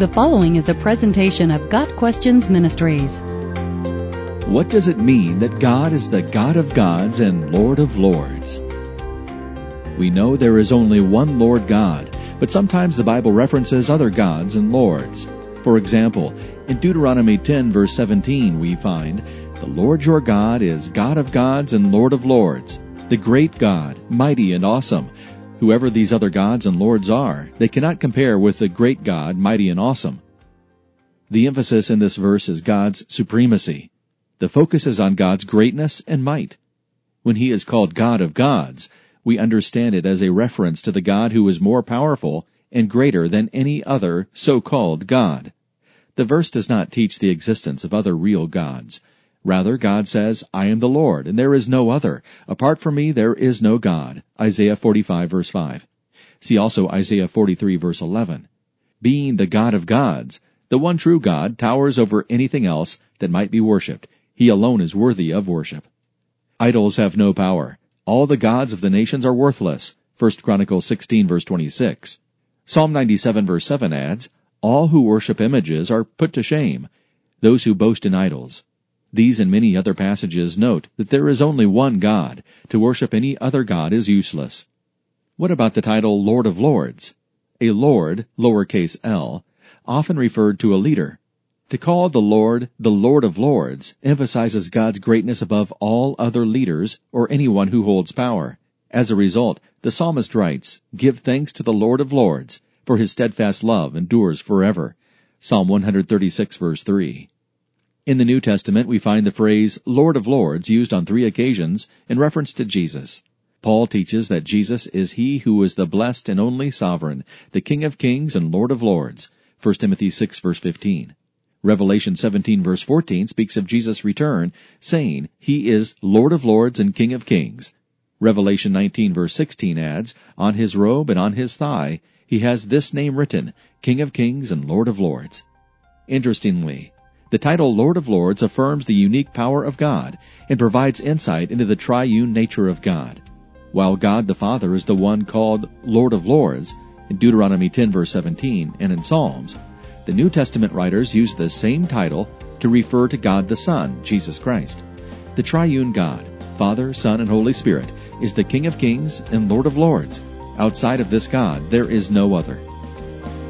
The following is a presentation of Got Questions Ministries. What does it mean that God is the God of gods and Lord of lords? We know there is only one Lord God, but sometimes the Bible references other gods and lords. For example, in Deuteronomy 10 verse 17 we find, The Lord your God is God of gods and Lord of lords, the great God, mighty and awesome. Whoever these other gods and lords are, they cannot compare with the great God, mighty and awesome. The emphasis in this verse is God's supremacy. The focus is on God's greatness and might. When he is called God of gods, we understand it as a reference to the God who is more powerful and greater than any other so-called God. The verse does not teach the existence of other real gods. Rather, God says, I am the Lord, and there is no other. Apart from me, there is no God. Isaiah 45 verse 5. See also Isaiah 43 verse 11. Being the God of gods, the one true God towers over anything else that might be worshipped he alone is worthy of worship. Idols have no power. All the gods of the nations are worthless. 1 Chronicles 16 verse 26. Psalm 97 verse 7 adds, All who worship images are put to shame, those who boast in idols. These and many other passages note that there is only one God. To worship any other God is useless. What about the title Lord of Lords? A lord, lowercase l, often referred to a leader. To call the Lord the Lord of Lords emphasizes God's greatness above all other leaders or anyone who holds power. As a result, the psalmist writes, Give thanks to the Lord of Lords, for his steadfast love endures forever. Psalm 136 verse 3. In the New Testament, we find the phrase Lord of Lords used on three occasions in reference to Jesus. Paul teaches that Jesus is he who is the blessed and only sovereign, the King of kings and Lord of lords. 1 Timothy 6 verse 15. Revelation 17 verse 14 speaks of Jesus' return, saying, He is Lord of lords and King of kings. Revelation 19 verse 16 adds, On his robe and on his thigh, he has this name written, King of kings and Lord of lords. Interestingly, the title Lord of Lords affirms the unique power of God and provides insight into the triune nature of God. While God the Father is the one called Lord of Lords, in Deuteronomy 10 verse 17 and in Psalms, the New Testament writers use the same title to refer to God the Son, Jesus Christ. The triune God, Father, Son, and Holy Spirit, is the King of kings and Lord of lords. Outside of this God, there is no other.